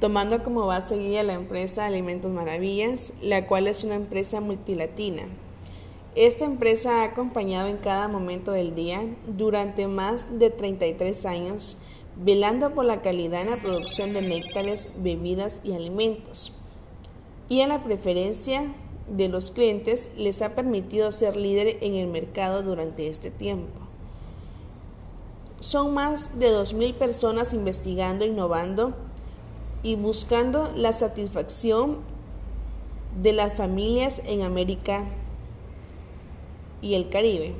tomando como base guía la empresa Alimentos Maravillas, la cual es una empresa multilatina. Esta empresa ha acompañado en cada momento del día durante más de 33 años, velando por la calidad en la producción de néctares, bebidas y alimentos. Y en la preferencia de los clientes les ha permitido ser líder en el mercado durante este tiempo. Son más de 2.000 personas investigando, innovando y buscando la satisfacción de las familias en América y el Caribe.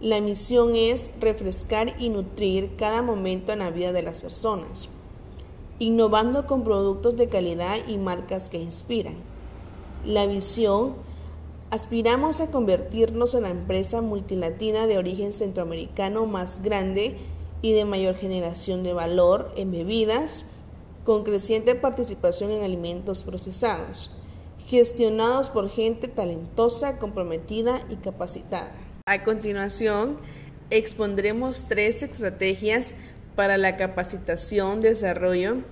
La misión es refrescar y nutrir cada momento en la vida de las personas, innovando con productos de calidad y marcas que inspiran. La visión Aspiramos a convertirnos en la empresa multilatina de origen centroamericano más grande y de mayor generación de valor en bebidas, con creciente participación en alimentos procesados, gestionados por gente talentosa, comprometida y capacitada. A continuación, expondremos tres estrategias para la capacitación, desarrollo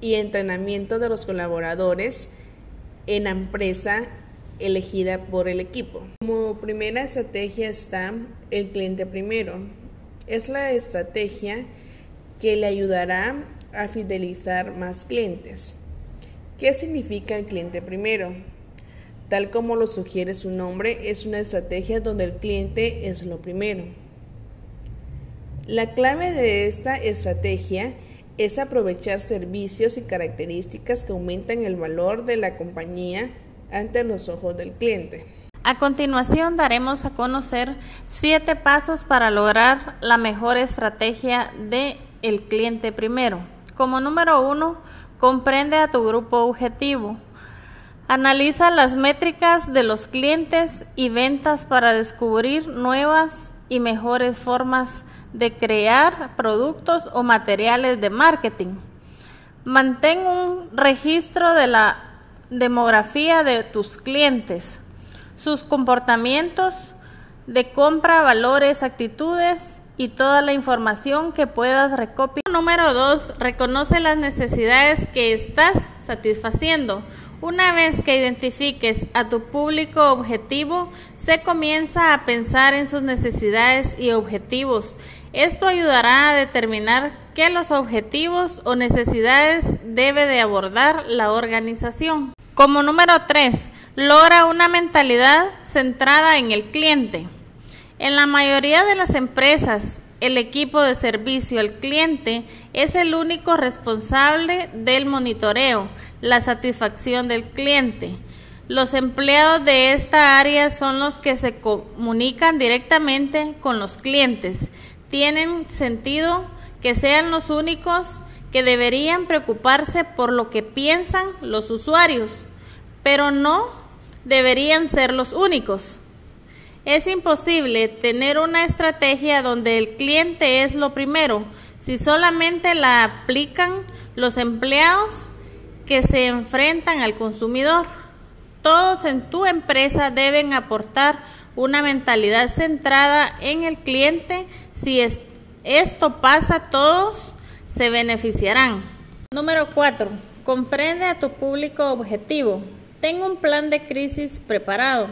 y entrenamiento de los colaboradores en la empresa elegida por el equipo. Como primera estrategia está el cliente primero. Es la estrategia que le ayudará a fidelizar más clientes. ¿Qué significa el cliente primero? Tal como lo sugiere su nombre, es una estrategia donde el cliente es lo primero. La clave de esta estrategia es aprovechar servicios y características que aumentan el valor de la compañía ante los ojos del cliente. A continuación daremos a conocer siete pasos para lograr la mejor estrategia de el cliente primero. Como número uno, comprende a tu grupo objetivo. Analiza las métricas de los clientes y ventas para descubrir nuevas y mejores formas de crear productos o materiales de marketing. Mantén un registro de la demografía de tus clientes, sus comportamientos de compra, valores, actitudes y toda la información que puedas recopilar. Número dos, reconoce las necesidades que estás satisfaciendo. Una vez que identifiques a tu público objetivo, se comienza a pensar en sus necesidades y objetivos. Esto ayudará a determinar qué los objetivos o necesidades debe de abordar la organización. Como número tres, logra una mentalidad centrada en el cliente. En la mayoría de las empresas, el equipo de servicio al cliente es el único responsable del monitoreo, la satisfacción del cliente. Los empleados de esta área son los que se comunican directamente con los clientes. Tienen sentido que sean los únicos que deberían preocuparse por lo que piensan los usuarios, pero no deberían ser los únicos. Es imposible tener una estrategia donde el cliente es lo primero si solamente la aplican los empleados que se enfrentan al consumidor. Todos en tu empresa deben aportar una mentalidad centrada en el cliente. Si esto pasa, todos se beneficiarán. Número 4. Comprende a tu público objetivo. Ten un plan de crisis preparado.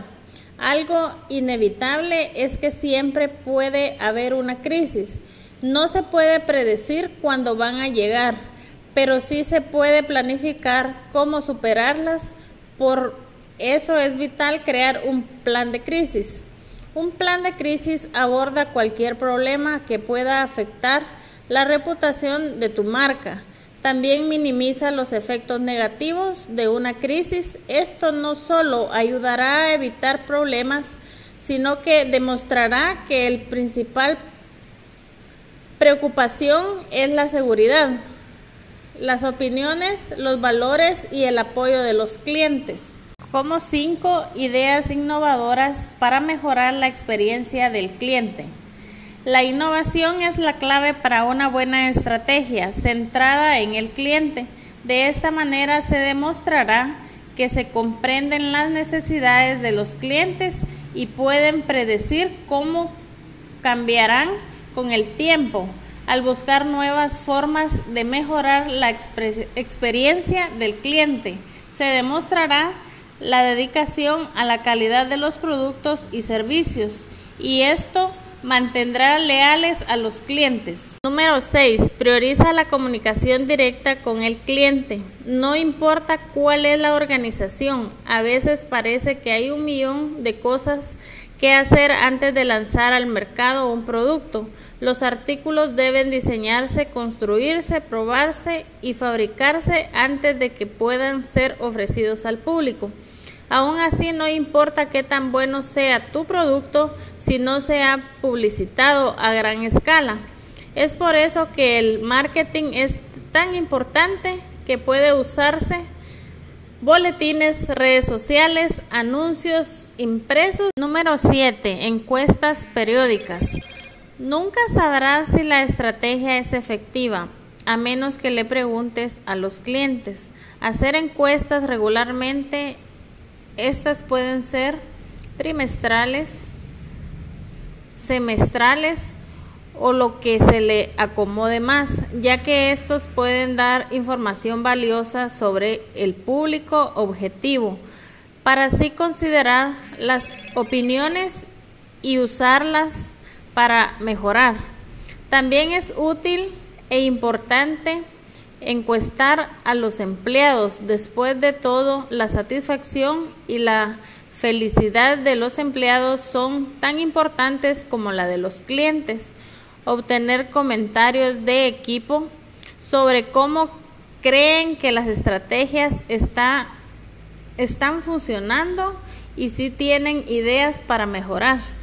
Algo inevitable es que siempre puede haber una crisis. No se puede predecir cuándo van a llegar, pero sí se puede planificar cómo superarlas. Por eso es vital crear un plan de crisis. Un plan de crisis aborda cualquier problema que pueda afectar la reputación de tu marca también minimiza los efectos negativos de una crisis. Esto no solo ayudará a evitar problemas, sino que demostrará que el principal preocupación es la seguridad, las opiniones, los valores y el apoyo de los clientes. Como cinco ideas innovadoras para mejorar la experiencia del cliente. La innovación es la clave para una buena estrategia centrada en el cliente. De esta manera se demostrará que se comprenden las necesidades de los clientes y pueden predecir cómo cambiarán con el tiempo. al buscar nuevas formas de mejorar la experiencia del cliente. Se demostrará la dedicación a la calidad de los productos y servicios y esto mantendrá leales a los clientes. Número 6. Prioriza la comunicación directa con el cliente. No importa cuál es la organización, a veces parece que hay un millón de cosas que hacer antes de lanzar al mercado un producto. Los artículos deben diseñarse, construirse, probarse y fabricarse antes de que puedan ser ofrecidos al público. Aún así, no importa qué tan bueno sea tu producto si no se ha publicitado a gran escala. Es por eso que el marketing es tan importante que puede usarse boletines, redes sociales, anuncios impresos. Número 7. Encuestas periódicas. Nunca sabrás si la estrategia es efectiva a menos que le preguntes a los clientes. Hacer encuestas regularmente estas pueden ser trimestrales, semestrales o lo que se le acomode más, ya que estos pueden dar información valiosa sobre el público objetivo, para así considerar las opiniones y usarlas para mejorar. También es útil e importante encuestar a los empleados. Después de todo, la satisfacción y la felicidad de los empleados son tan importantes como la de los clientes. Obtener comentarios de equipo sobre cómo creen que las estrategias está, están funcionando y si tienen ideas para mejorar.